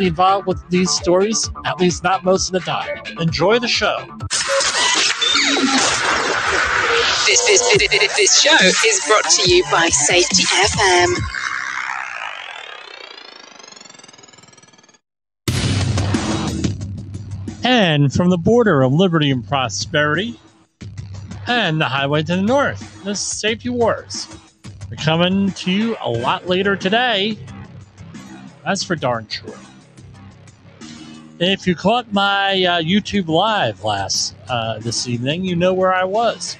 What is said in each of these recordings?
involved with these stories, at least not most of the time. Enjoy the show. This, this, this, this show is brought to you by Safety FM. And from the border of liberty and prosperity, and the highway to the north, the Safety Wars. We're coming to you a lot later today. That's for darn sure. If you caught my uh, YouTube live last uh, this evening, you know where I was.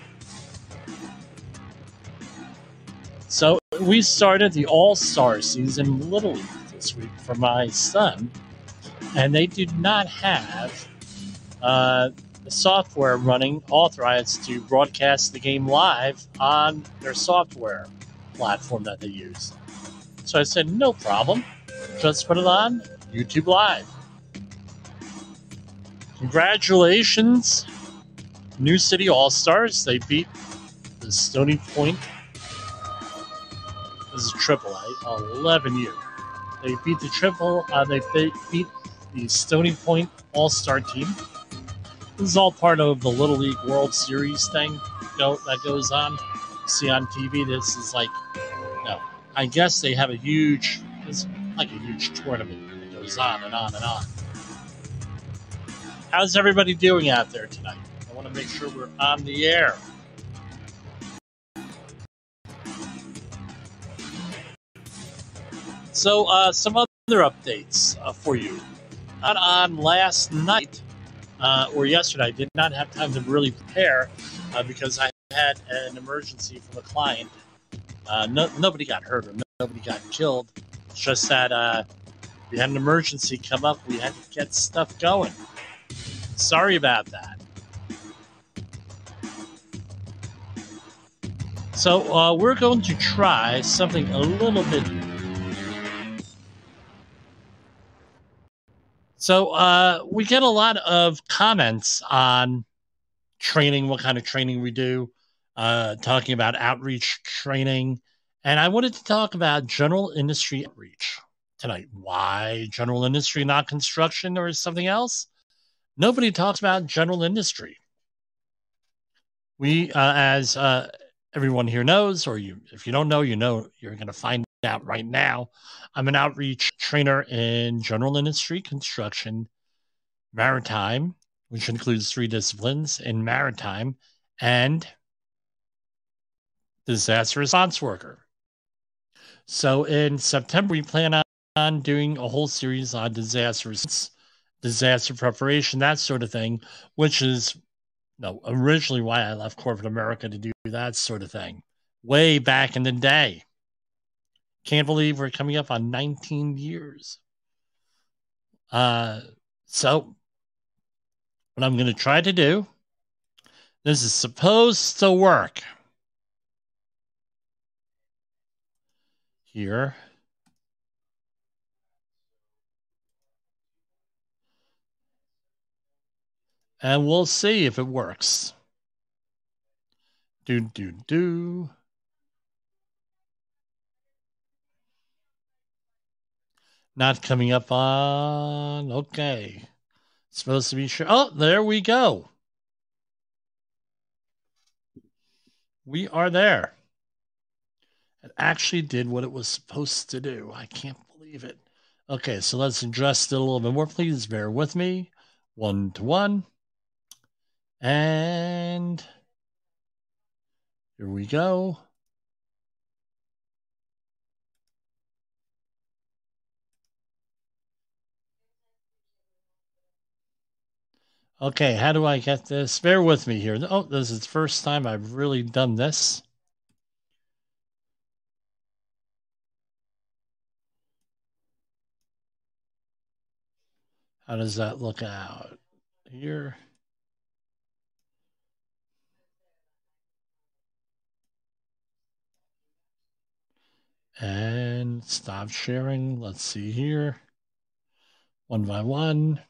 So we started the All Star season Little League this week for my son, and they did not have uh, the software running authorized to broadcast the game live on their software platform that they use. So I said, no problem, just put it on YouTube Live. Congratulations, New City All Stars. They beat the Stony Point. This is Triple A, 11U. They beat the Triple. Uh, they beat the Stony Point All Star team. This is all part of the Little League World Series thing that goes on. See on TV. This is like, no, I guess they have a huge, it's like a huge tournament that goes on and on and on. How's everybody doing out there tonight? I want to make sure we're on the air. So, uh, some other updates uh, for you. Not on last night uh, or yesterday, I did not have time to really prepare uh, because I had an emergency from a client. Uh, no, nobody got hurt or nobody got killed. It's just that uh, we had an emergency come up. We had to get stuff going. Sorry about that. So uh, we're going to try something a little bit. So uh, we get a lot of comments on training, what kind of training we do, uh, talking about outreach training, and I wanted to talk about general industry outreach tonight. Why general industry, not construction, or something else? Nobody talks about general industry. We, uh, as uh, everyone here knows, or you, if you don't know, you know, you're going to find out right now. I'm an outreach trainer in general industry, construction, maritime, which includes three disciplines in maritime, and disaster response worker. So in September, we plan on, on doing a whole series on disaster response disaster preparation, that sort of thing, which is no, originally why I left corporate America to do that sort of thing way back in the day. Can't believe we're coming up on 19 years. Uh, so, what I'm going to try to do, this is supposed to work. Here. And we'll see if it works. Do, do, do. Not coming up on. Okay. It's supposed to be sure. Oh, there we go. We are there. It actually did what it was supposed to do. I can't believe it. Okay, so let's adjust it a little bit more. Please bear with me. One to one. And here we go. Okay, how do I get this? Bear with me here. Oh, this is the first time I've really done this. How does that look out here? And stop sharing. Let's see here. One by one.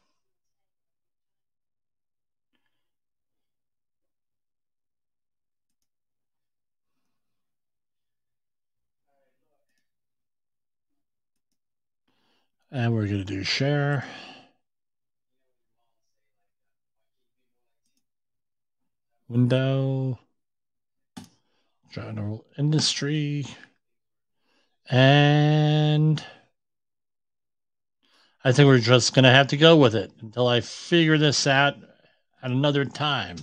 And we're going to do share. Window. General industry. And I think we're just going to have to go with it until I figure this out at another time.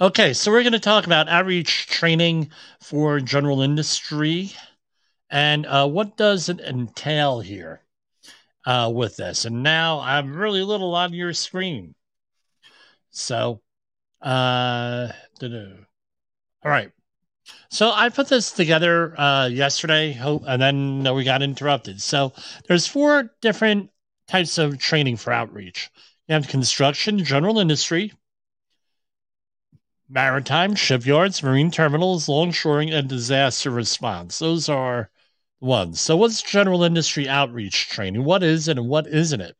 Okay, so we're going to talk about outreach training for general industry and uh, what does it entail here uh, with this. And now I'm really little on your screen. So, uh, all right. So I put this together uh, yesterday, and then we got interrupted. So there's four different types of training for outreach. You have construction, general industry, maritime, shipyards, marine terminals, longshoring, and disaster response. Those are ones. So what's general industry outreach training? What is it and what isn't it?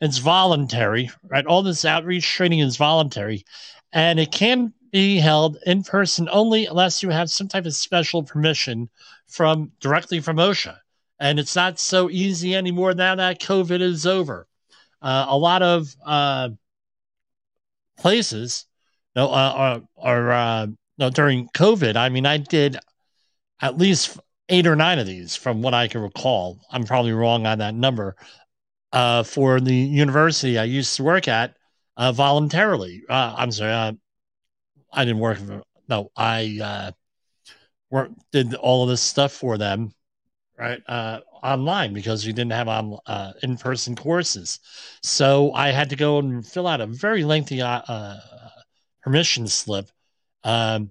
It's voluntary, right? All this outreach training is voluntary, and it can be held in person only unless you have some type of special permission from directly from OSHA. And it's not so easy anymore now that COVID is over. Uh, a lot of uh, places, you know, uh, are, are uh, know, during COVID. I mean, I did at least eight or nine of these from what I can recall. I'm probably wrong on that number. Uh, for the university I used to work at, uh, voluntarily. Uh, I'm sorry, uh, I didn't work. For, no, I uh, work did all of this stuff for them, right? Uh, online because we didn't have on uh, in person courses, so I had to go and fill out a very lengthy uh, uh, permission slip. Um,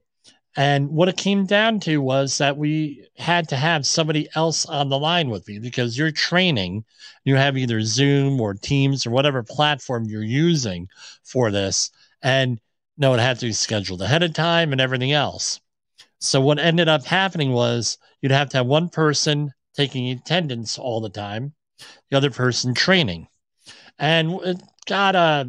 and what it came down to was that we had to have somebody else on the line with me because you're training, you have either Zoom or Teams or whatever platform you're using for this. And no, it had to be scheduled ahead of time and everything else. So what ended up happening was you'd have to have one person taking attendance all the time, the other person training, and it got uh,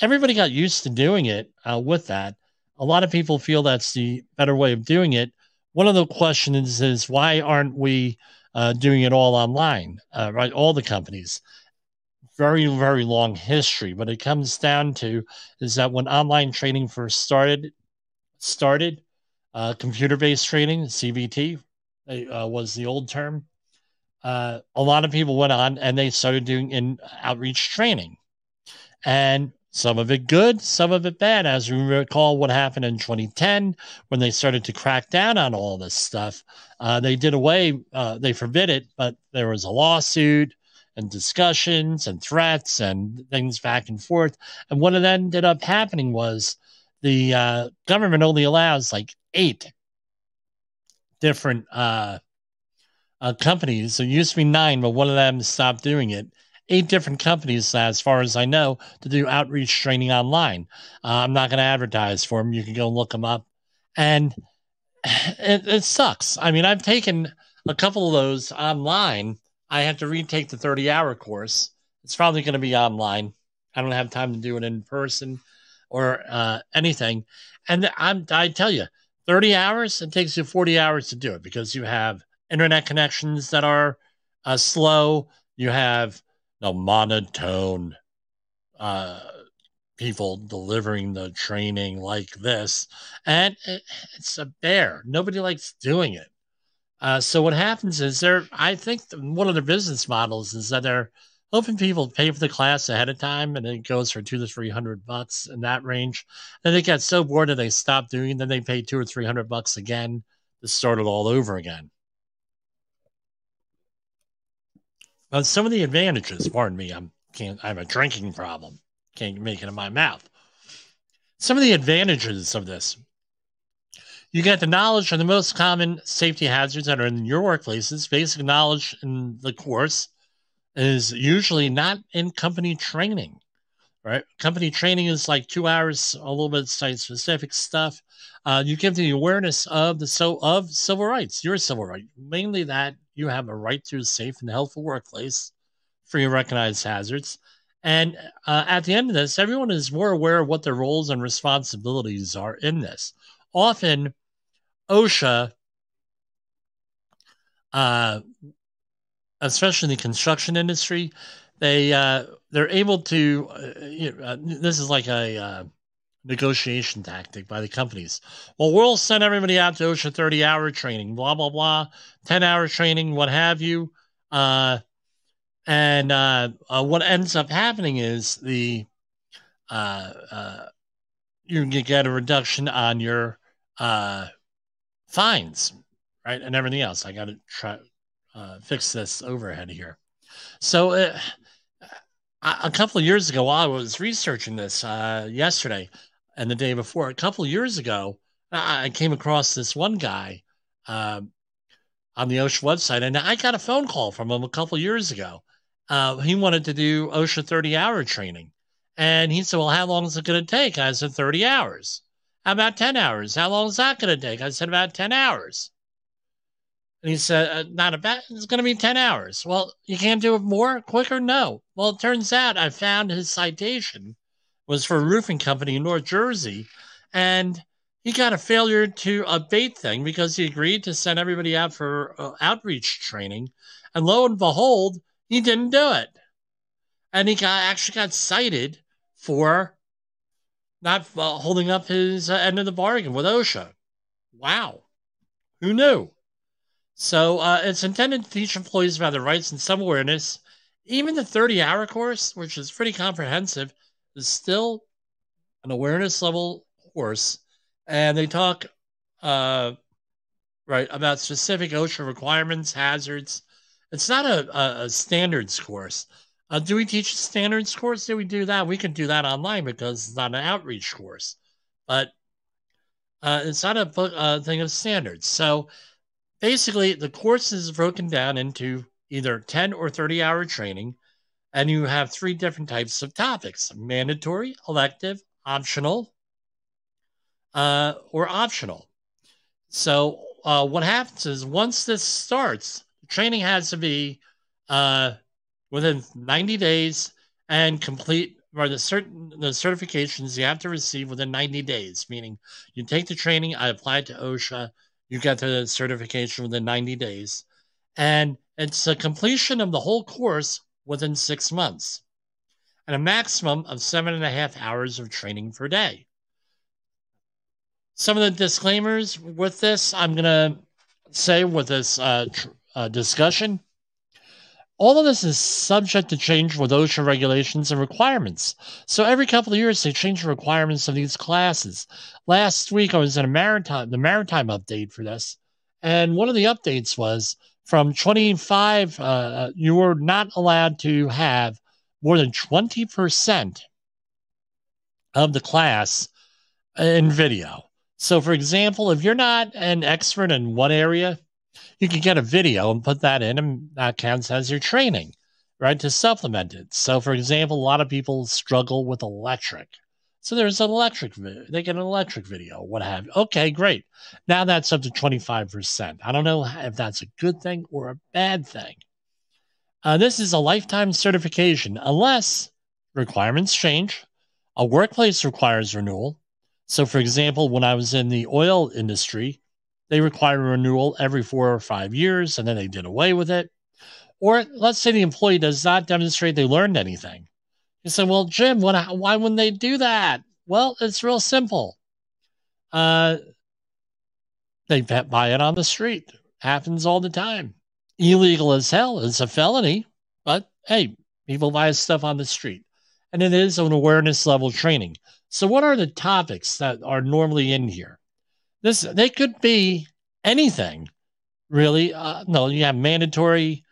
everybody got used to doing it uh, with that. A lot of people feel that's the better way of doing it. One of the questions is why aren't we uh, doing it all online? Uh, right, all the companies very, very long history. But it comes down to is that when online training first started, started, uh, computer-based training, CBT, uh, was the old term. Uh, a lot of people went on and they started doing in outreach training, and some of it good, some of it bad. As we recall, what happened in 2010 when they started to crack down on all this stuff, uh, they did away, uh, they forbid it, but there was a lawsuit and discussions and threats and things back and forth. And what it ended up happening was the uh, government only allows like eight different uh, uh, companies. It used to be nine, but one of them stopped doing it. Eight different companies, as far as I know, to do outreach training online. Uh, I'm not going to advertise for them. You can go look them up. And it, it sucks. I mean, I've taken a couple of those online I have to retake the 30 hour course. It's probably going to be online. I don't have time to do it in person or uh, anything. And I'm, I tell you, 30 hours, it takes you 40 hours to do it because you have internet connections that are uh, slow. You have know, monotone uh, people delivering the training like this. And it, it's a bear. Nobody likes doing it. Uh, so what happens is they're, I think one of their business models is that they're hoping people pay for the class ahead of time and it goes for two to three hundred bucks in that range. And they get so bored that they stop doing it, then they pay two or three hundred bucks again to start it all over again. But some of the advantages, pardon me, I'm can't I have a drinking problem. Can't make it in my mouth. Some of the advantages of this you get the knowledge of the most common safety hazards that are in your workplaces, basic knowledge in the course, is usually not in company training, right? Company training is like two hours, a little bit site specific stuff. Uh, you give the awareness of the so of civil rights, your civil right, mainly that you have a right to a safe and healthful workplace, free of recognized hazards. And uh, at the end of this, everyone is more aware of what their roles and responsibilities are in this. Often, OSHA, uh, especially in the construction industry, they uh, they're able to. Uh, uh, this is like a uh, negotiation tactic by the companies. Well, we'll send everybody out to OSHA 30 hour training, blah, blah, blah, 10 hour training, what have you. Uh, and uh, uh, what ends up happening is the you get a reduction on your fines, right, and everything else. I got to try uh, fix this overhead here. So uh, a couple of years ago, while I was researching this uh, yesterday and the day before, a couple of years ago, I came across this one guy um, on the OSHA website, and I got a phone call from him a couple of years ago uh, he wanted to do OSHA 30 hour training. And he said, Well, how long is it going to take? I said, 30 hours. How about 10 hours? How long is that going to take? I said, About 10 hours. And he said, uh, Not about, it's going to be 10 hours. Well, you can't do it more, quicker? No. Well, it turns out I found his citation was for a roofing company in North Jersey. And he got a failure to abate thing because he agreed to send everybody out for uh, outreach training. And lo and behold, he didn't do it. And he got actually got cited for not uh, holding up his uh, end of the bargain with OSHA. Wow. Who knew? So uh, it's intended to teach employees about their rights and some awareness. Even the 30 hour course, which is pretty comprehensive, is still an awareness level course. And they talk uh, right about specific OSHA requirements, hazards, it's not a, a, a standards course. Uh, do we teach standards course? Do we do that? We can do that online because it's not an outreach course, but uh, it's not a book, uh, thing of standards. So basically, the course is broken down into either 10 or 30 hour training, and you have three different types of topics mandatory, elective, optional, uh, or optional. So, uh, what happens is once this starts, training has to be uh, within 90 days and complete or the certain the certifications you have to receive within 90 days meaning you take the training i applied to osha you get the certification within 90 days and it's a completion of the whole course within six months and a maximum of seven and a half hours of training per day some of the disclaimers with this i'm going to say with this uh, tr- uh, discussion. All of this is subject to change with OSHA regulations and requirements. So every couple of years, they change the requirements of these classes. Last week, I was in a maritime, the maritime update for this, and one of the updates was from 25, uh, uh you were not allowed to have more than 20% of the class in video. So, for example, if you're not an expert in one area, you can get a video and put that in, and that counts as your training, right? To supplement it. So, for example, a lot of people struggle with electric. So there's an electric, they get an electric video, what have you. Okay, great. Now that's up to 25%. I don't know if that's a good thing or a bad thing. Uh, this is a lifetime certification unless requirements change. A workplace requires renewal. So, for example, when I was in the oil industry, they require renewal every four or five years, and then they did away with it. Or let's say the employee does not demonstrate they learned anything. You say, well, Jim, why wouldn't they do that? Well, it's real simple. Uh, they buy it on the street. Happens all the time. Illegal as hell. It's a felony, but hey, people buy stuff on the street. And it is an awareness level training. So, what are the topics that are normally in here? This they could be anything, really. Uh, no, you have mandatory,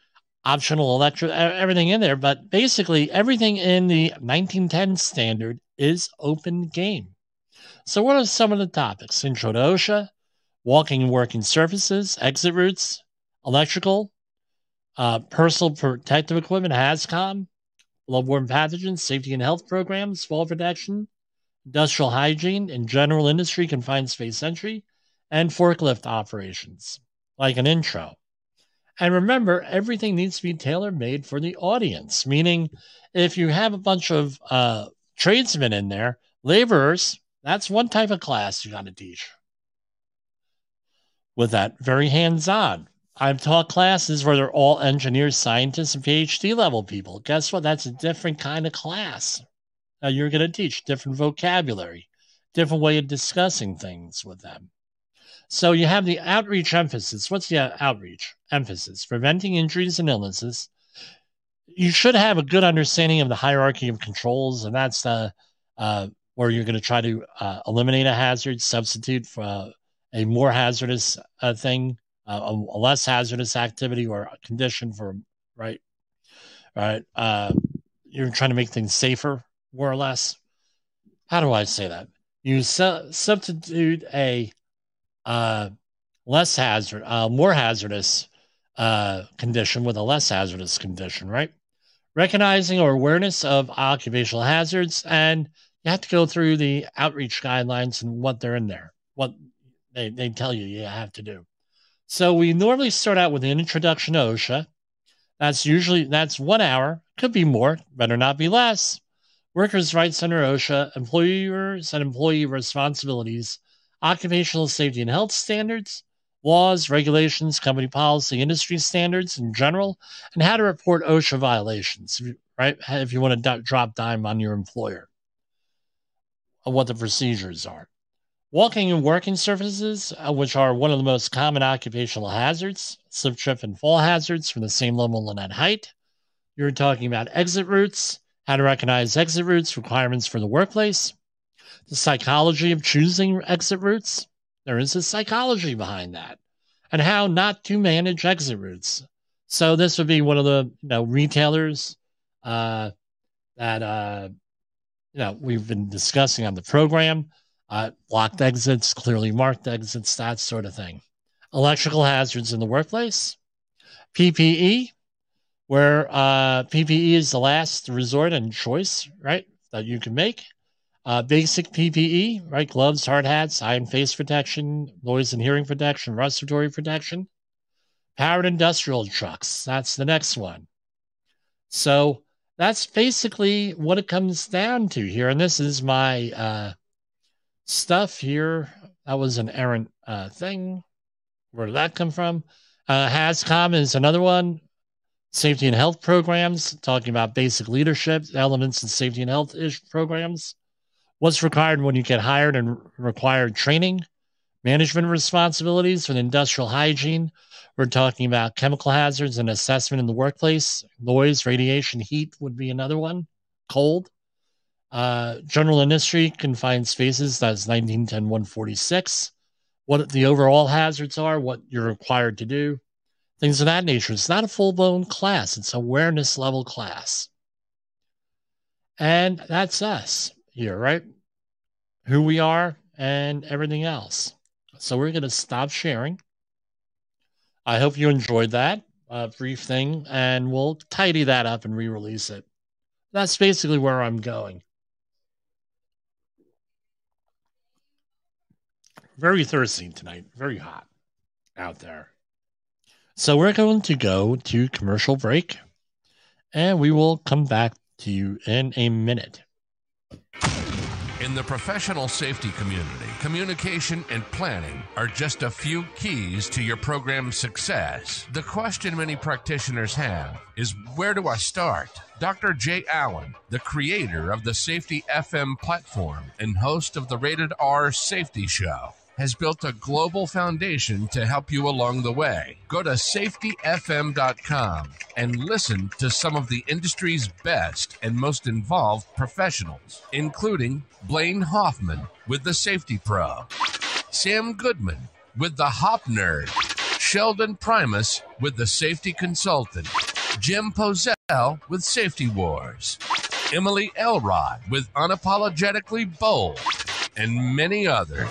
optional electric, everything in there, but basically everything in the 1910 standard is open game. So, what are some of the topics? Intro to OSHA, walking and working surfaces, exit routes, electrical, uh, personal protective equipment, HazCom, bloodborne pathogens, safety and health programs, fall protection, industrial hygiene, and general industry confined space entry, and forklift operations, like an intro. And remember, everything needs to be tailor made for the audience, meaning if you have a bunch of uh, tradesmen in there, laborers, that's one type of class you got to teach. With that, very hands on. I've taught classes where they're all engineers, scientists, and PhD level people. Guess what? That's a different kind of class. Now you're going to teach different vocabulary, different way of discussing things with them. So you have the outreach emphasis. What's the outreach emphasis? Preventing injuries and illnesses. You should have a good understanding of the hierarchy of controls, and that's the uh, where you're going to try to uh, eliminate a hazard, substitute for uh, a more hazardous uh, thing, uh, a, less hazardous activity or condition for right, right. Uh, you're trying to make things safer, more or less. How do I say that? You su- substitute a uh, less hazard, uh, more hazardous uh, condition with a less hazardous condition, right? Recognizing or awareness of occupational hazards, and you have to go through the outreach guidelines and what they're in there, what they, they tell you you have to do. So we normally start out with an introduction to OSHA. That's usually that's one hour, could be more, better not be less. Workers' rights under OSHA, employers and employee responsibilities, occupational safety and health standards, laws, regulations, company policy, industry standards in general, and how to report OSHA violations, right? If you want to drop dime on your employer, what the procedures are. Walking and working surfaces, uh, which are one of the most common occupational hazards, slip, trip, and fall hazards from the same level and at height. You're talking about exit routes, how to recognize exit routes, requirements for the workplace, the psychology of choosing exit routes. There is a psychology behind that, and how not to manage exit routes. So this would be one of the you know retailers uh, that uh, you know we've been discussing on the program uh, blocked exits, clearly marked exits, that sort of thing. Electrical hazards in the workplace, PPE, where uh, PPE is the last resort and choice, right, that you can make. Uh, basic PPE, right, gloves, hard hats, eye and face protection, noise and hearing protection, respiratory protection. Powered industrial trucks, that's the next one. So that's basically what it comes down to here. And this is my uh, stuff here. That was an errant uh, thing. Where did that come from? Uh, HazCom is another one. Safety and health programs, talking about basic leadership elements and safety and health ish programs. What's required when you get hired and required training, management responsibilities for the industrial hygiene. We're talking about chemical hazards and assessment in the workplace. Noise, radiation, heat would be another one. Cold. Uh, general industry confined spaces, that's 1910 146. What the overall hazards are, what you're required to do, things of that nature. It's not a full blown class, it's awareness level class. And that's us here, right? Who we are and everything else. So we're going to stop sharing. I hope you enjoyed that uh, brief thing, and we'll tidy that up and re release it. That's basically where I'm going. very thirsty tonight, very hot out there. So we're going to go to commercial break and we will come back to you in a minute. In the professional safety community, communication and planning are just a few keys to your program's success. The question many practitioners have is where do I start? Dr. Jay Allen, the creator of the Safety FM platform and host of the Rated R Safety Show, has built a global foundation to help you along the way. Go to safetyfm.com and listen to some of the industry's best and most involved professionals, including Blaine Hoffman with the Safety Pro, Sam Goodman with the Hop Nerd, Sheldon Primus with the Safety Consultant, Jim Poesl with Safety Wars, Emily Elrod with Unapologetically Bold and many others.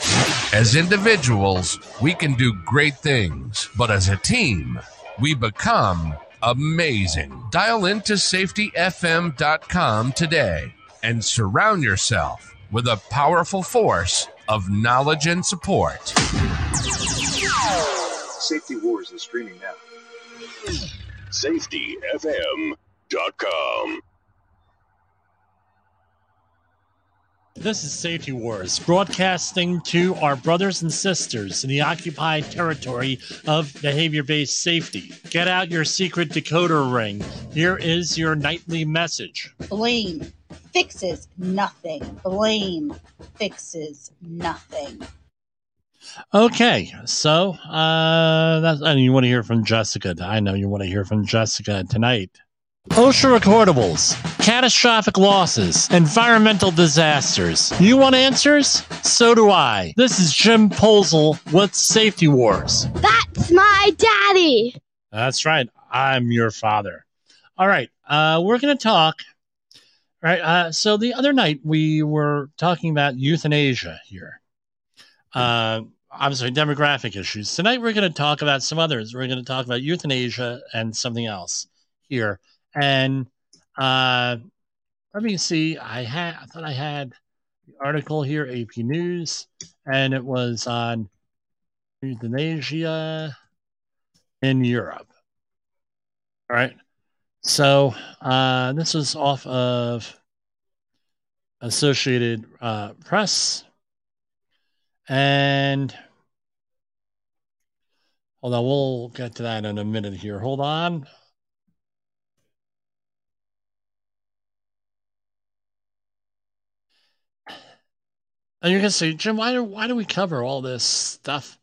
As individuals, we can do great things, but as a team, we become amazing. Dial into safetyfm.com today and surround yourself with a powerful force of knowledge and support. Safety Wars is streaming now. SafetyFM.com. This is Safety Wars, broadcasting to our brothers and sisters in the occupied territory of behavior based safety. Get out your secret decoder ring. Here is your nightly message. Blame fixes nothing. Blame fixes nothing. Okay, so uh, that's, and you want to hear from Jessica. I know you want to hear from Jessica tonight. OSHA recordables, catastrophic losses, environmental disasters. You want answers? So do I. This is Jim Poesl with Safety Wars. That's my daddy. That's right. I'm your father. All right. Uh, we're going to talk. Right. Uh, so the other night we were talking about euthanasia here. Uh, obviously, demographic issues. Tonight we're going to talk about some others. We're going to talk about euthanasia and something else here. And uh, let me see. I had I thought I had the article here, AP News, and it was on euthanasia in Europe. All right. So uh, this was off of Associated uh, Press. And hold on, we'll get to that in a minute here. Hold on. And you're gonna say, Jim, why do why do we cover all this stuff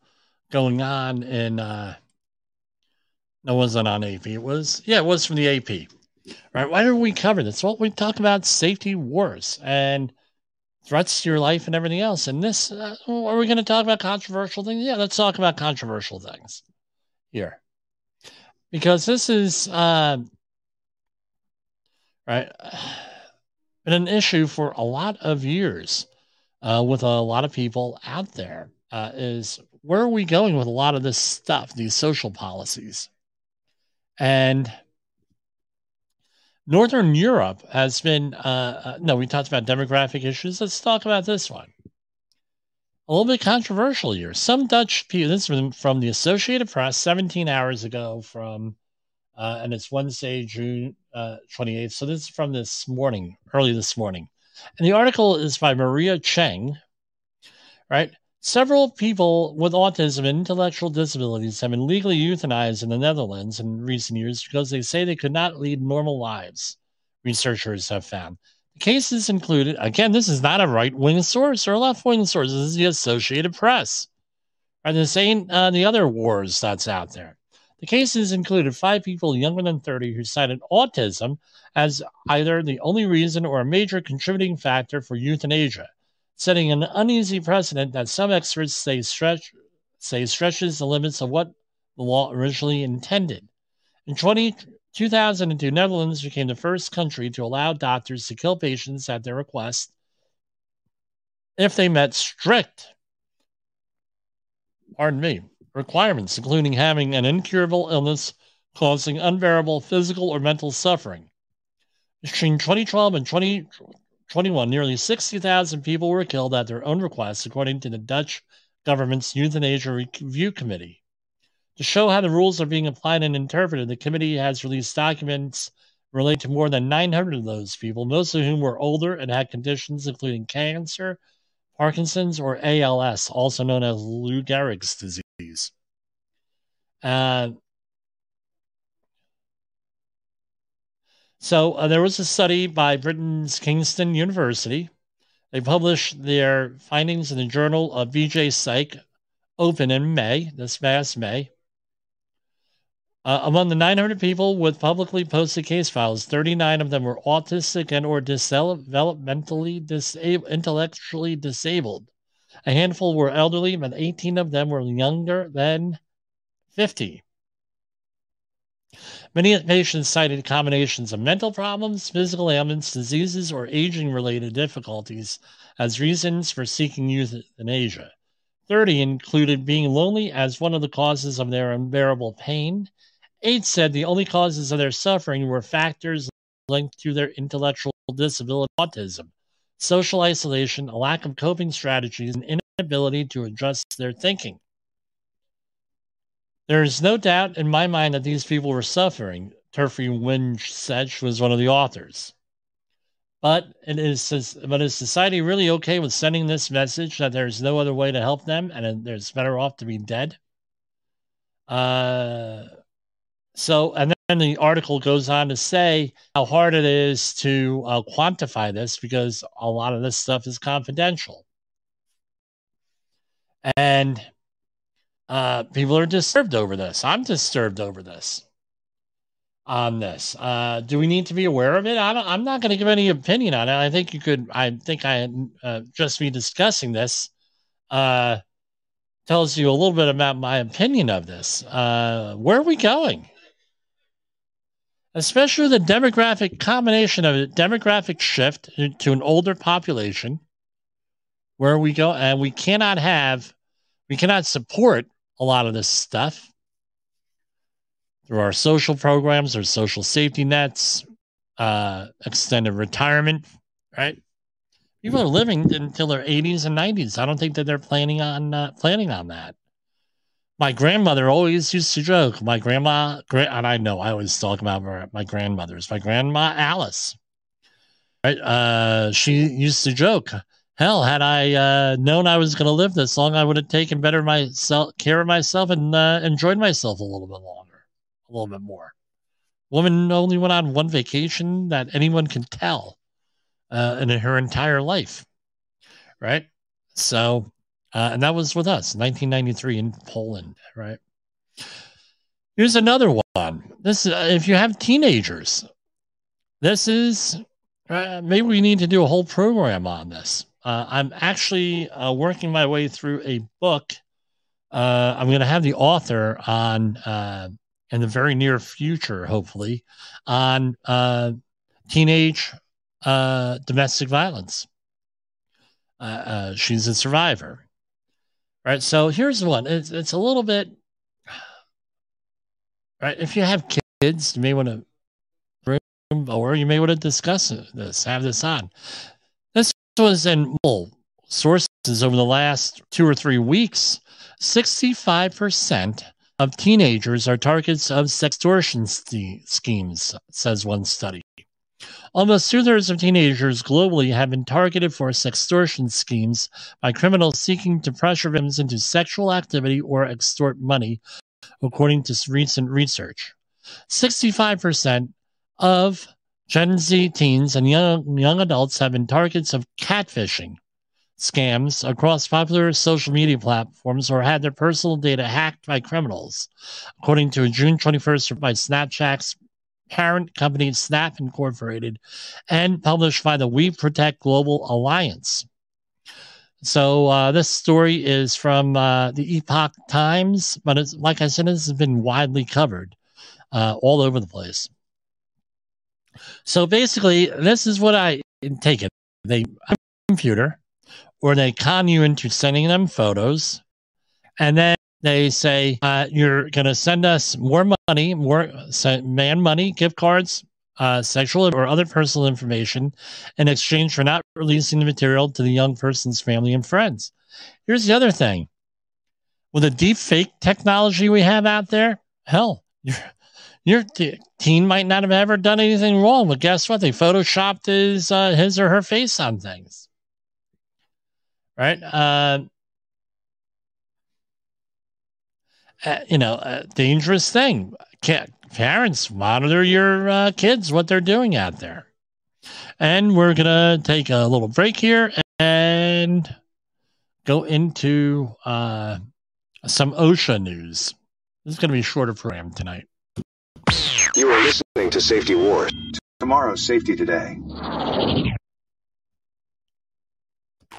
going on in uh no wasn't on AP. It was yeah, it was from the AP. Right? Why do we cover this? Well, we talk about safety wars and threats to your life and everything else. And this, uh, are we going to talk about controversial things? Yeah, let's talk about controversial things here, because this is uh, right been an issue for a lot of years uh, with a lot of people out there. Uh, is where are we going with a lot of this stuff, these social policies? And Northern Europe has been, uh, uh, no, we talked about demographic issues. Let's talk about this one. A little bit controversial here. Some Dutch people, this is from, the Associated Press 17 hours ago from, uh, and it's Wednesday, June uh, 28th. So this is from this morning, early this morning. And the article is by Maria Cheng, right? Several people with autism and intellectual disabilities have been legally euthanized in the Netherlands in recent years because they say they could not lead normal lives, researchers have found. The cases included, again, this is not a right wing source or a left wing source, this is the Associated Press. Right, this ain't uh, the other wars that's out there. The cases included five people younger than 30 who cited autism as either the only reason or a major contributing factor for euthanasia setting an uneasy precedent that some experts say stretch say stretches the limits of what the law originally intended. In 20, 2002, Netherlands became the first country to allow doctors to kill patients at their request if they met strict, pardon me, requirements, including having an incurable illness causing unbearable physical or mental suffering. Between 2012 and 2021, nearly 60,000 people were killed at their own request, according to the Dutch government's Euthanasia Review Committee. To show how the rules are being applied and interpreted, the committee has released documents related to more than 900 of those people, most of whom were older and had conditions including cancer, Parkinson's, or ALS, also known as Lou Gehrig's disease. Uh, So uh, there was a study by Britain's Kingston University. They published their findings in the Journal of BJPsych Open in May, this past May. Uh, among the 900 people with publicly posted case files, 39 of them were autistic and or developmentally disabled, intellectually disabled. A handful were elderly, but 18 of them were younger than 50. Many patients cited combinations of mental problems, physical ailments, diseases, or aging related difficulties as reasons for seeking euthanasia. 30 included being lonely as one of the causes of their unbearable pain, Eight said the only causes of their suffering were factors linked to their intellectual disability, autism, social isolation, a lack of coping strategies, and inability to adjust their thinking. There is no doubt in my mind that these people were suffering. Tuffrey-Wijne said was one of the authors. But is, but is society really okay with sending this message that there's no other way to help them and there's better off to be dead? Uh, so, and then the article goes on to say how hard it is to uh, quantify this because a lot of this stuff is confidential. And uh, people are disturbed over this. I'm disturbed over this. On this, uh, do we need to be aware of it? I am not going to give any opinion on it. I think you could. I think I uh, just me discussing this uh, tells you a little bit about my opinion of this. Uh, where are we going? Especially the demographic combination of a demographic shift to an older population where we go and we cannot have we cannot support a lot of this stuff through our social programs or social safety nets uh extended retirement right? People are living until their 80s and 90s i don't think that they're planning on uh, planning on that my grandmother always used to joke. My grandma, and I know I always talk about my grandmothers. My grandma Alice, right? Uh, she used to joke. Hell, had I uh, known I was going to live this long, I would have taken better myself care of myself and uh, enjoyed myself a little bit longer, a little bit more. Woman only went on one vacation that anyone can tell uh, in her entire life, right? So uh, and that was with us, 1993 in Poland, right? Here's another one. This, uh, if you have teenagers, this is uh, maybe we need to do a whole program on this. Uh, I'm actually uh, working my way through a book. Uh, I'm going to have the author on in the very near future, hopefully, on teenage domestic violence. she's a survivor Right. So here's one. It's it's a little bit right. If you have kids, you may want to bring or you may want to discuss this, have this on. This was in multiple sources over the last two or three weeks. 65% of teenagers are targets of sextortion schemes, says one study. Almost two thirds of teenagers globally have been targeted for sextortion schemes by criminals seeking to pressure victims into sexual activity or extort money, according to recent research. 65% of Gen Z teens and young, young adults have been targets of catfishing scams across popular social media platforms or had their personal data hacked by criminals, according to a June 21st by Snapchat's parent company Snap Incorporated and published by the We Protect Global Alliance. So uh, this story is from uh, the Epoch Times, but it's like I said, this has been widely covered uh, all over the place. So basically, this is what I take it: they computer, or they con you into sending them photos, and then they say uh, you're going to send us more money, more man money, gift cards, uh, sexual or other personal information in exchange for not releasing the material to the young person's family and friends. Here's the other thing with the deep fake technology we have out there, hell, your, your teen might not have ever done anything wrong, but guess what? They photoshopped his, uh, his or her face on things. Right? Uh, uh, you know, a dangerous thing. Parents monitor your uh, kids what they're doing out there. And we're gonna take a little break here and go into uh, some OSHA news. This is gonna be a shorter program tonight. You are listening to Safety Wars. Tomorrow's Safety Today.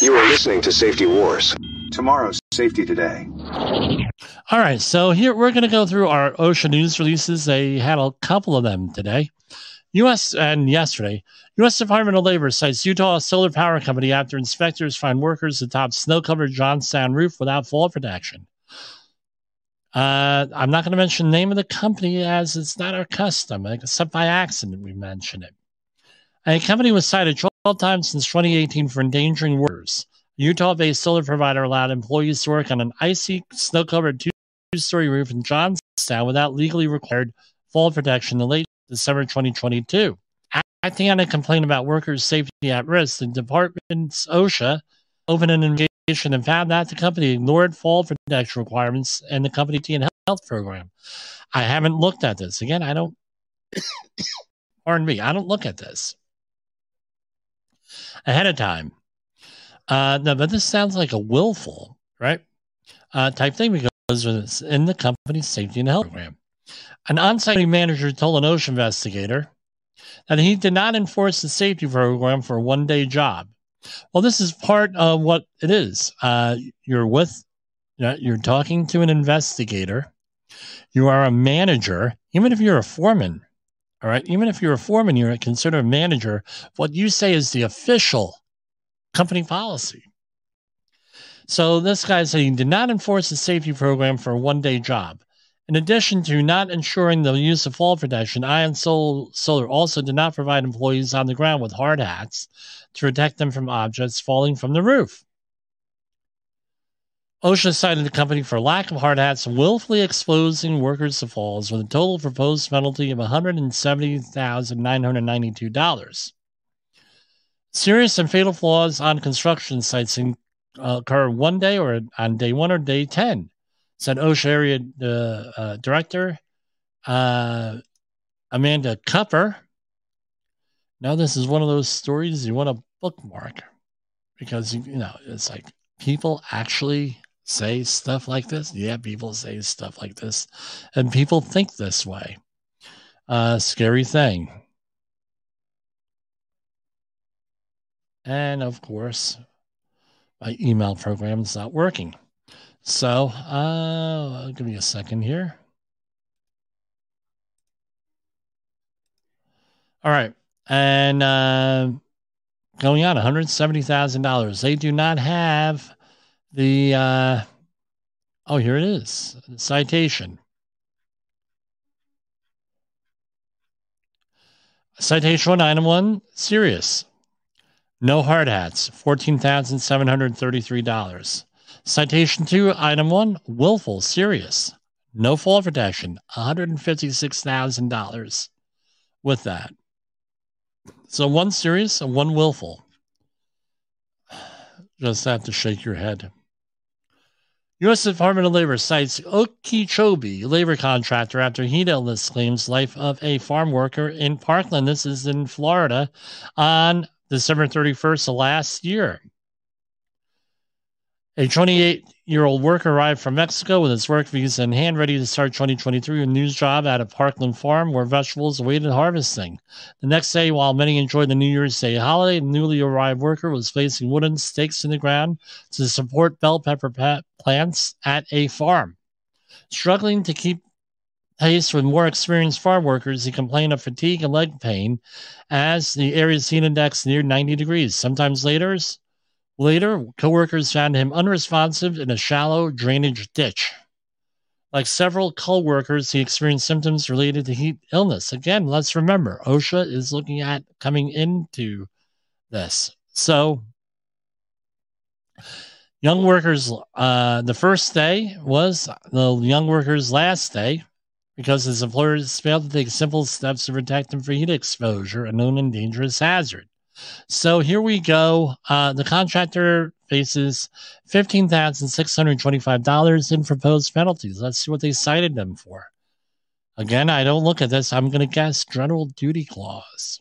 You are listening to Safety Wars. Tomorrow's Safety Today. All right, so here we're going to go through our OSHA news releases. They had a couple of them today. U.S. and yesterday, U.S. Department of Labor cites Utah Solar Power Company after inspectors find workers atop snow-covered Johnstown roof without fall protection. Uh, I'm not going to mention the name of the company as it's not our custom, except by accident we mention it. A company was cited 12 times since 2018 for endangering workers. Utah-based solar provider allowed employees to work on an icy, snow-covered two-story roof in Johnstown without legally required fall protection in late December 2022. Acting on a complaint about workers' safety at risk, the department's OSHA opened an investigation and found that the company ignored fall protection requirements and the company T and health program. I haven't looked at this. Again, I don't, pardon me, I don't look at this ahead of time. Uh, no, but this sounds like a willful, right? Uh, type thing because it's in the company's safety and health program. An on-site manager told an OSHA investigator that he did not enforce the safety program for a one-day job. Well, this is part of what it is. Uh, you're with, you're talking to an investigator. You are a manager, even if you're a foreman. All right, even if you're a foreman, you're considered a manager. What you say is the official company policy. So this guy said he did not enforce the safety program for a one-day job. In addition to not ensuring the use of fall protection, Ion Solar also did not provide employees on the ground with hard hats to protect them from objects falling from the roof. OSHA cited the company for lack of hard hats willfully exposing workers to falls with a total proposed penalty of $170,992. Serious and fatal flaws on construction sites occur one day or on day one or day 10 said OSHA area uh, uh, director uh, Amanda Kupper. Now, this is one of those stories you want to bookmark because, you know, it's like people actually say stuff like this. Yeah, people say stuff like this, and people think this way. Uh, scary thing. And of course, my email program is not working. So, uh, give me a second here. All right. And uh, going on $170,000. They do not have the, uh, oh, here it is citation. Citation one, item one, serious. No hard hats, $14,733. Citation two, item one, willful, serious. No fall protection, $156,000 with that. So one serious and one willful. Just have to shake your head. U.S. Department of Labor cites Okeechobee labor contractor after heat illness claims life of a farm worker in Parkland. This is in Florida on December 31st of last year. A 28 year old worker arrived from Mexico with his work visa in hand, ready to start 2023 a news job at a Parkland farm where vegetables awaited harvesting. The next day, while many enjoyed the New Year's Day holiday, the newly arrived worker was placing wooden stakes in the ground to support bell pepper plants at a farm. Struggling to keep pace with more experienced farm workers, he complained of fatigue and leg pain as the area's heat index neared 90 degrees. Sometimes later, Later, coworkers found him unresponsive in a shallow drainage ditch. Like several coworkers, he experienced symptoms related to heat illness. Again, let's remember, OSHA is looking at coming into this. So, young workers, uh, the first day was the young worker's last day because his employers failed to take simple steps to protect him from heat exposure, a known and dangerous hazard. So here we go. Uh, the contractor faces $15,625 in proposed penalties. Let's see what they cited them for. Again, I don't look at this. I'm going to guess general duty clause.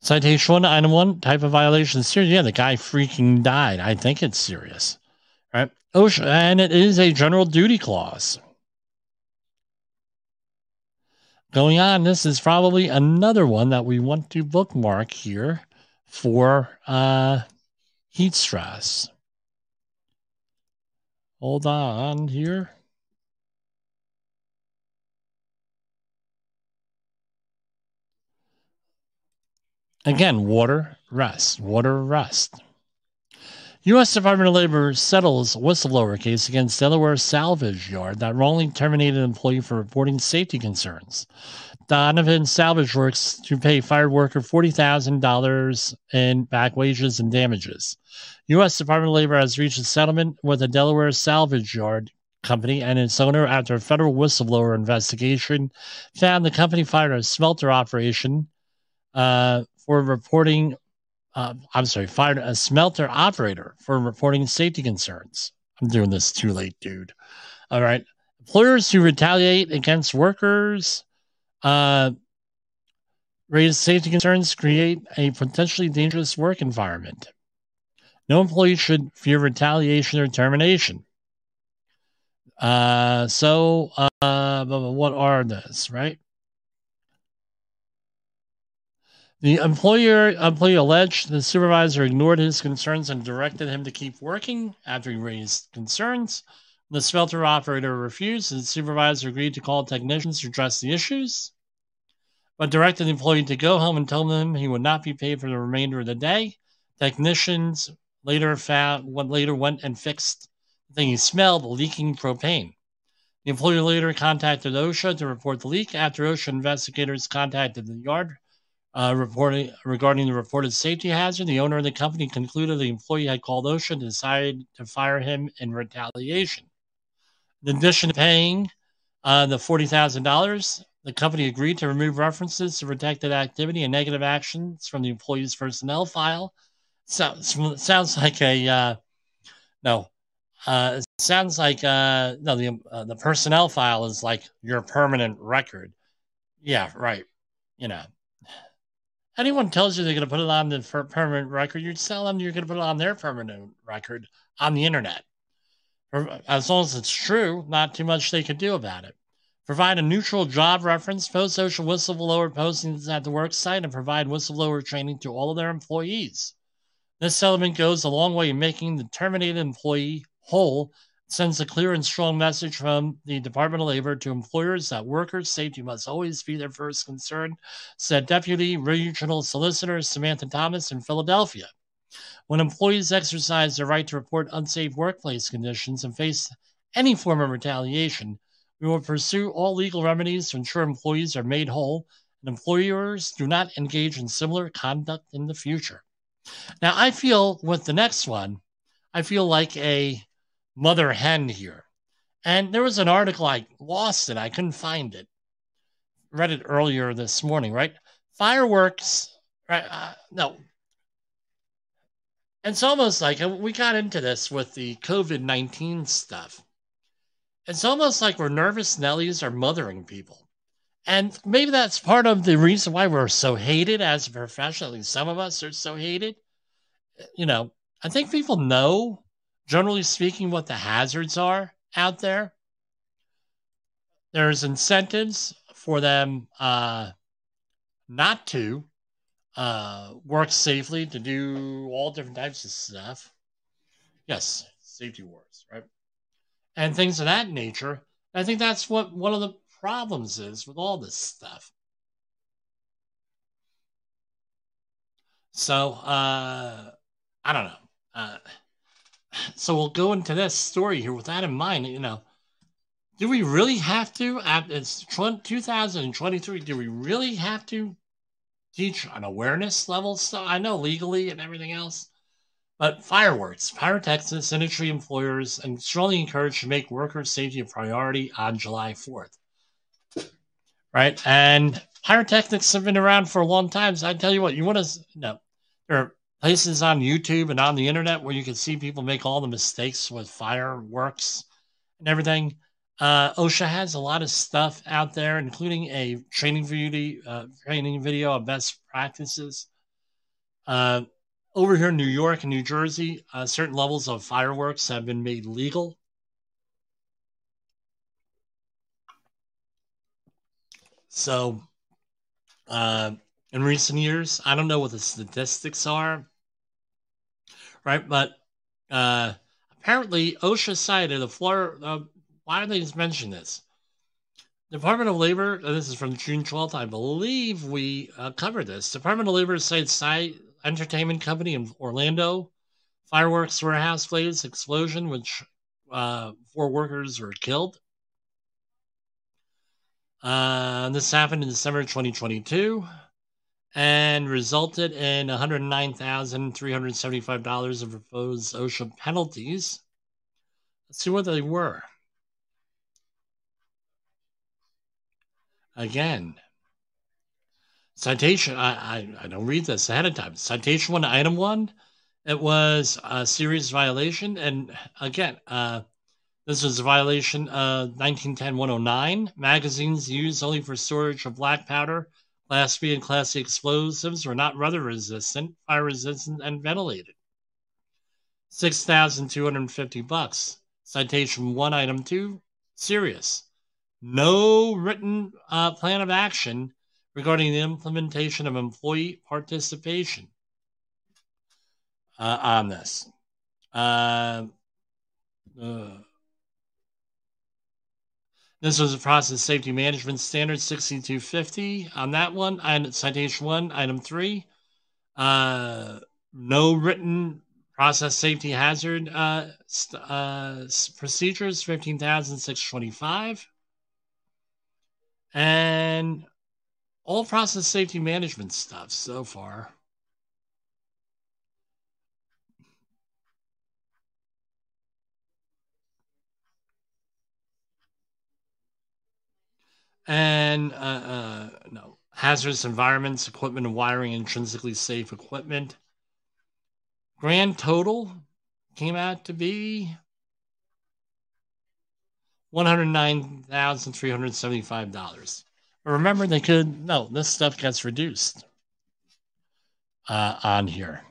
Citation one, item one, type of violation serious. Yeah, the guy freaking died. I think it's serious. Right? OSHA, and it is a general duty clause. Going on, this is probably another one that we want to bookmark here for uh, heat stress. Hold on here. Again, water rest, water rest. U.S. Department of Labor settles whistleblower case against Delaware Salvage Yard that wrongly terminated an employee for reporting safety concerns. Donovan Salvage Works to pay fired worker $40,000 in back wages and damages. U.S. Department of Labor has reached a settlement with the Delaware Salvage Yard company and its owner after a federal whistleblower investigation found the company fired a smelter operation uh, for reporting. Uh, I'm sorry, fired a smelter operator for reporting safety concerns. I'm doing this too late, dude. All right. Employers who retaliate against workers, uh, raise safety concerns, create a potentially dangerous work environment. No employee should fear retaliation or termination. Uh, so, uh, what are those, right? The employer employee alleged the supervisor ignored his concerns and directed him to keep working after he raised concerns. The smelter operator refused, and the supervisor agreed to call technicians to address the issues, but directed the employee to go home and told him he would not be paid for the remainder of the day. Technicians later found what later went and fixed the thing he smelled leaking propane. The employee later contacted OSHA to report the leak. After OSHA investigators contacted the yard uh, reporting regarding the reported safety hazard, the owner of the company concluded the employee had called OSHA and decided to fire him in retaliation. In addition to paying uh, the forty thousand dollars, the company agreed to remove references to protected activity and negative actions from the employee's personnel file. So, sounds like a uh, no. Uh, it sounds like uh, no. The uh, the personnel file is like your permanent record. Yeah, right. You know, anyone tells you they're going to put it on the permanent record, you tell them you're going to put it on their permanent record on the internet. As long as it's true, not too much they can do about it. Provide a neutral job reference, post social whistleblower postings at the work site, and provide whistleblower training to all of their employees. This settlement goes a long way in making the terminated employee whole, sends a clear and strong message from the Department of Labor to employers that workers' safety must always be their first concern, said Deputy Regional Solicitor Samantha Thomas in Philadelphia. When employees exercise their right to report unsafe workplace conditions and face any form of retaliation, we will pursue all legal remedies to ensure employees are made whole and employers do not engage in similar conduct in the future. Now, I feel with the next one, I feel like a mother hen here. And there was an article, I lost it, I couldn't find it. Read it earlier this morning, right? Fireworks, right? Uh, no. It's almost like we got into this with the COVID 19 stuff. It's almost like we're nervous Nellies are mothering people. And maybe that's part of the reason why we're so hated as a profession. At least some of us are so hated. You know, I think people know, generally speaking, what the hazards are out there. There's incentives for them uh, not to uh, work safely, to do all different types of stuff. Yes, safety wars, right? And things of that nature. I think that's what one of the problems is with all this stuff. So, uh, I don't know. Uh, so we'll go into this story here with that in mind. You know, do we really have to? It's 2023. Do we really have to teach an awareness level stuff? I know legally and everything else, but fireworks, pyrotechnics industry employers, and strongly encouraged to make worker safety a priority on July 4th right? And pyrotechnics have been around for a long time. So I tell you what, you want to know, there are places on YouTube and on the internet where you can see people make all the mistakes with fireworks and everything. Uh, OSHA has a lot of stuff out there, including a training video, uh, training video of best practices Uh, over here in New York and New Jersey, uh, certain levels of fireworks have been made legal. So, uh, in recent years, I don't know what the statistics are, right? But uh, apparently, OSHA cited the Florida. Uh, why do they just mention this? Department of Labor, this is from June 12th, I believe we uh, covered this. Department of Labor cites Sci Entertainment Company in Orlando, fireworks warehouse blaze explosion, which uh, four workers were killed. Uh, this happened in December 2022 and resulted in $109,375 of proposed OSHA penalties. Let's see what they were. Again, citation, I, I, I don't read this ahead of time. Citation one, item one, it was a serious violation. And again, uh, this was a violation of 1910-109. Magazines used only for storage of black powder, Class B and Class C explosives were not weather resistant, fire resistant, and ventilated. 6,250 bucks. Citation one, item two, serious. No written uh, plan of action regarding the implementation of employee participation uh, on this. Uh, uh this was a process safety management standard 6250 on that one. And citation one, item three. Uh, no written process safety hazard uh, uh, procedures 15,625. And all process safety management stuff so far. And uh, uh, no hazardous environments, equipment and wiring, intrinsically safe equipment. Grand total came out to be one hundred nine thousand three hundred seventy five dollars. But Remember, they could no. This stuff gets reduced uh, on here.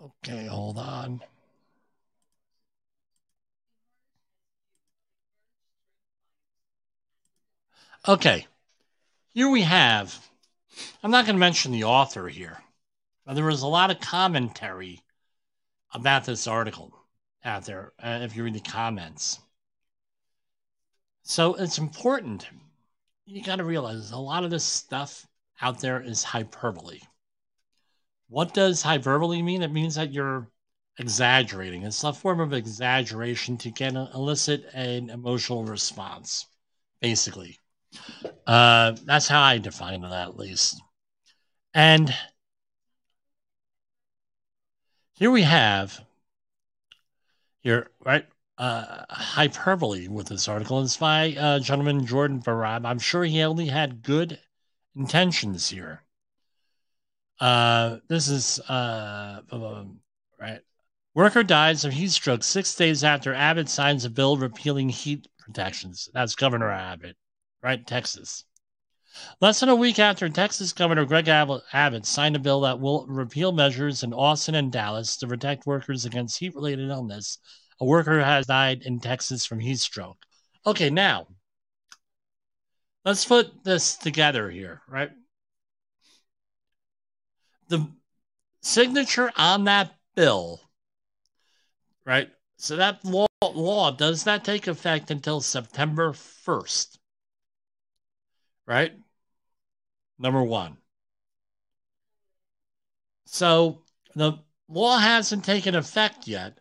Okay, hold on. Okay, here we have. I'm not going to mention the author here. But there was a lot of commentary about this article out there uh, if you read the comments. So it's important. You got to realize a lot of this stuff out there is hyperbole. What does hyperbole mean? It means that you're exaggerating. It's a form of exaggeration to get an, elicit an emotional response, basically. Uh, that's how I define it, at least. And here we have here, right? Uh, hyperbole with this article. It's by uh, gentleman Jordan Barab. I'm sure he only had good intentions here. Uh, this is uh, right. Worker dies of heat stroke six days after Abbott signs a bill repealing heat protections. That's Governor Abbott right? Texas. Less than a week after Texas Governor Greg Abbott signed a bill that will repeal measures in Austin and Dallas to protect workers against heat related illness, a worker has died in Texas from heat stroke. Okay, now let's put this together here, right? The signature on that bill, right? So that law, law does not take effect until September 1st right? Number one. So the law hasn't taken effect yet,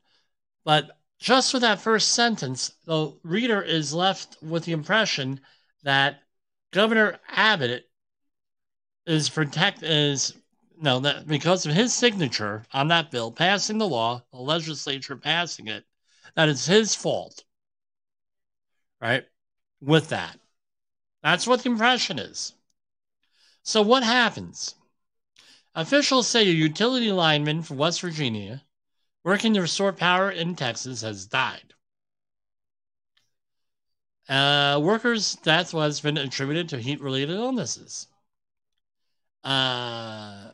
but just with that first sentence, the reader is left with the impression that Governor Abbott is protect is no that because of his signature on that bill passing the law, the legislature passing it, that it's his fault. Right? With that. That's what the impression is. So, what happens? Officials say a utility lineman from West Virginia working to restore power in Texas has died. Uh, workers' death has been attributed to heat related illnesses. Uh,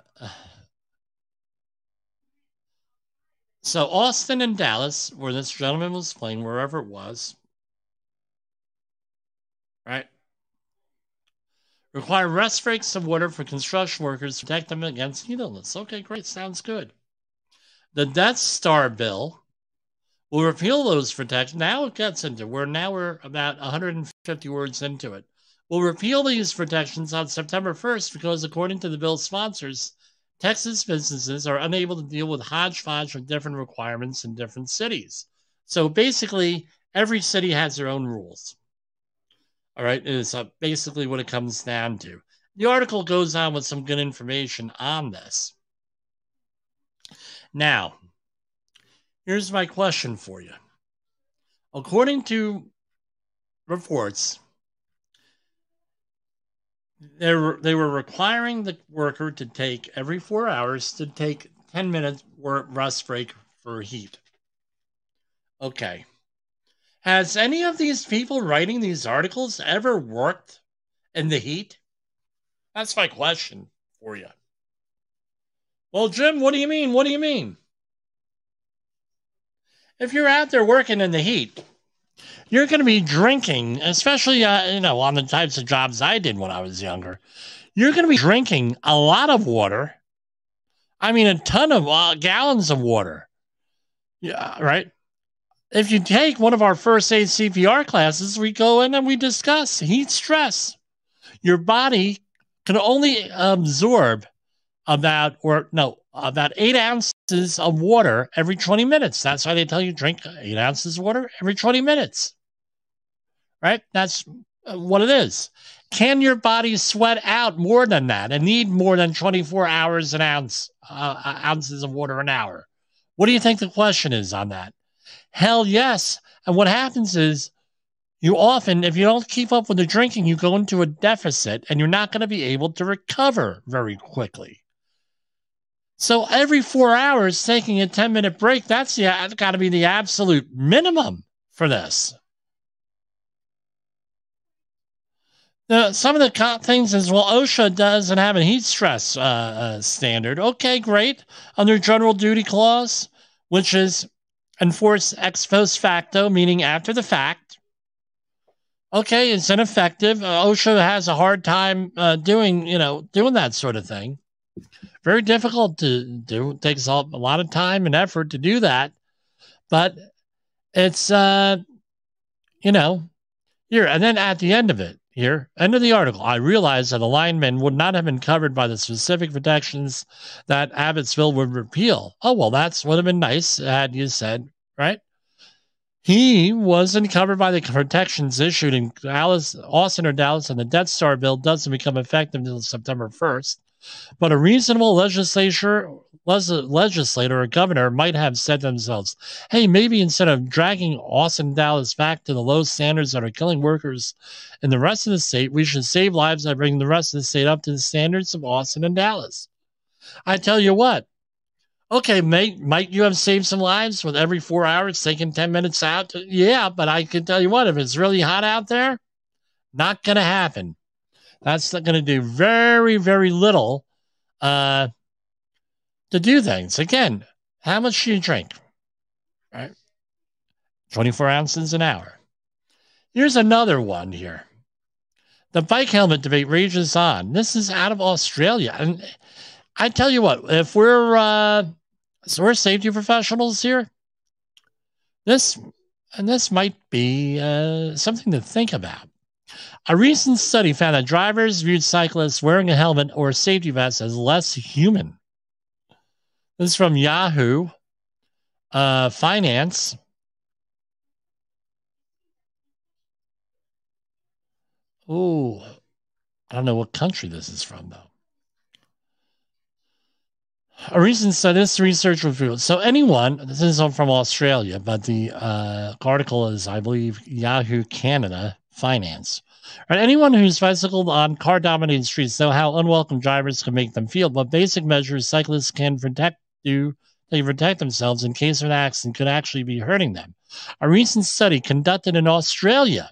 so, Austin and Dallas, where this gentleman was playing, wherever it was, right? Require rest breaks of water for construction workers to protect them against heat illness. Okay, great. Sounds good. The Death Star bill will repeal those protections. Now it gets into where now we're about 150 words into it. We'll repeal these protections on September 1st because, according to the bill's sponsors, Texas businesses are unable to deal with hodgepodge of different requirements in different cities. So basically, every city has their own rules. All right, is uh, basically what it comes down to. The article goes on with some good information on this. Now, here's my question for you. According to reports, they were, they were requiring the worker to take every four hours to take 10 minutes rest break for heat. Okay. Has any of these people writing these articles ever worked in the heat? That's my question for you. Well, Jim, what do you mean? What do you mean? If you're out there working in the heat, you're going to be drinking, especially uh, you know on the types of jobs I did when I was younger. You're going to be drinking a lot of water. I mean, a ton of uh, gallons of water. Yeah, right if you take one of our first aid CPR classes, we go in and we discuss heat stress. Your body can only absorb about, or no, about eight ounces of water every 20 minutes. That's why they tell you drink eight ounces of water every 20 minutes. Right? That's what it is. Can your body sweat out more than that and need more than 24 hours an ounce, uh, uh, ounces of water an hour? What do you think the question is on that? Hell yes. And what happens is you often, if you don't keep up with the drinking, you go into a deficit and you're not going to be able to recover very quickly. So every four hours, taking a 10 minute break, that's got to be the absolute minimum for this. Now, some of the things is well, OSHA doesn't have a heat stress uh, uh, standard. Okay, great. Under general duty clause, which is enforce ex post facto, meaning after the fact. Okay, it's ineffective. Uh, OSHA has a hard time uh, doing, you know, doing that sort of thing. Very difficult to do. It takes a lot of time and effort to do that, but it's, uh, you know, here and then at the end of it, here, end of the article, I realized that a lineman would not have been covered by the specific protections that Abbott's bill would repeal. Oh, well, that's would have been nice had you said, right? He wasn't covered by the protections issued in Dallas, Austin or Dallas, and the Death Star bill doesn't become effective until September 1st. But a reasonable legislature, legislator or governor might have said to themselves, hey, maybe instead of dragging Austin Dallas back to the low standards that are killing workers in the rest of the state, we should save lives by bringing the rest of the state up to the standards of Austin and Dallas. I tell you what, okay, might you have saved some lives with every four hours taking 10 minutes out? Yeah, but I can tell you what, if it's really hot out there, not going to happen. That's not going to do very, very little uh, to do things. Again, how much do you drink? Right? 24 ounces an hour. Here's another one here. The bike helmet debate rages on. This is out of Australia. And I tell you what, if we're uh, so we're safety professionals here, this and this might be uh, something to think about. A recent study found that drivers viewed cyclists wearing a helmet or a safety vest as less human. This is from Yahoo uh, Finance. Oh, I don't know what country this is from, though. A recent study, this research revealed. So, anyone, this is from Australia, but the uh, article is, I believe, Yahoo Canada Finance. Right, anyone who's bicycled on car dominated streets know how unwelcome drivers can make them feel, but basic measures cyclists can protect do they protect themselves in case of an accident could actually be hurting them. A recent study conducted in Australia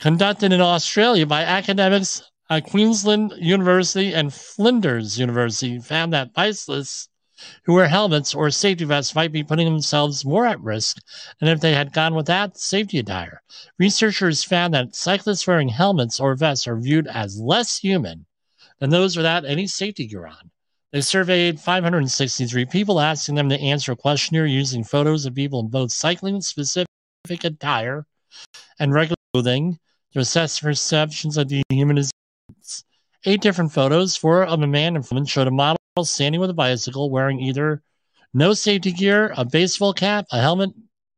conducted in Australia by academics at Queensland University and Flinders University found that bicyclists who wear helmets or safety vests might be putting themselves more at risk than if they had gone without safety attire. Researchers found that cyclists wearing helmets or vests are viewed as less human than those without any safety gear on. They surveyed 563 people, asking them to answer a questionnaire using photos of people in both cycling specific attire and regular clothing to assess perceptions of dehumanization. Eight different photos, four of a man and woman, showed a model standing with a bicycle wearing either no safety gear, a baseball cap, a helmet,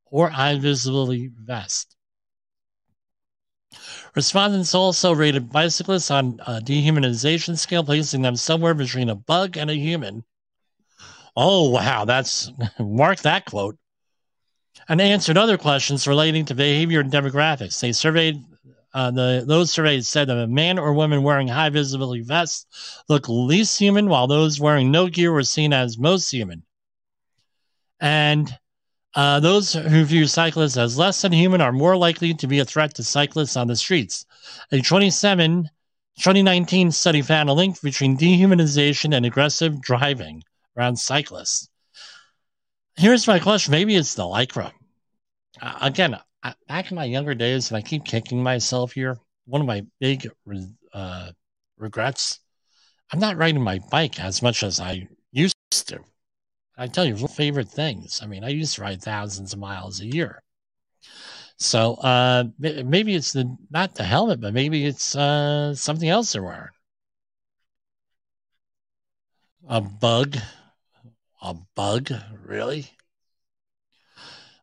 or high visibility vest. Respondents also rated bicyclists on a dehumanization scale, placing them somewhere between a bug and a human. Oh, wow, that's mark that quote. And answered other questions relating to behavior and demographics. They surveyed uh, the those surveys said that a man or woman wearing high visibility vests look least human, while those wearing no gear were seen as most human. And uh, those who view cyclists as less than human are more likely to be a threat to cyclists on the streets. A 27, 2019 study found a link between dehumanization and aggressive driving around cyclists. Here's my question maybe it's the Lycra. Uh, again, back in my younger days, and I keep kicking myself here, one of my big uh, regrets, I'm not riding my bike as much as I used to. I tell you, favorite things. I mean, I used to ride thousands of miles a year. So uh, maybe it's the not the helmet, but maybe it's uh, something else they're wearing. A bug, a bug, really?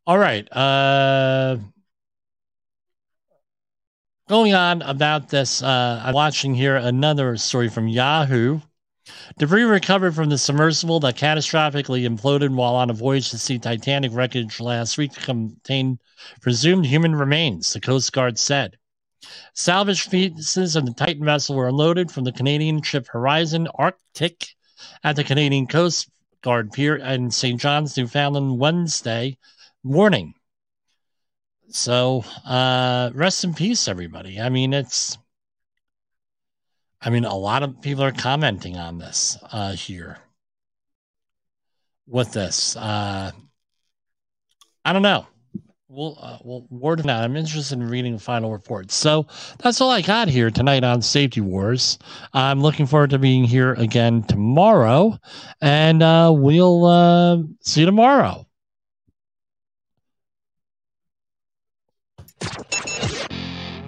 All right. Uh, going on about this, uh, I'm watching here another story from Yahoo. Debris recovered from the submersible that catastrophically imploded while on a voyage to see Titanic wreckage last week contained presumed human remains, the Coast Guard said. Salvage pieces of the Titan vessel were unloaded from the Canadian ship Horizon Arctic at the Canadian Coast Guard Pier in St. John's, Newfoundland, Wednesday warning. So, uh, rest in peace, everybody. I mean, it's, I mean, a lot of people are commenting on this uh, here with this. Uh, I don't know. We'll, uh, we'll word it out. I'm interested in reading the final reports. So that's all I got here tonight on Safety Wars. I'm looking forward to being here again tomorrow, and uh, we'll uh, see you tomorrow.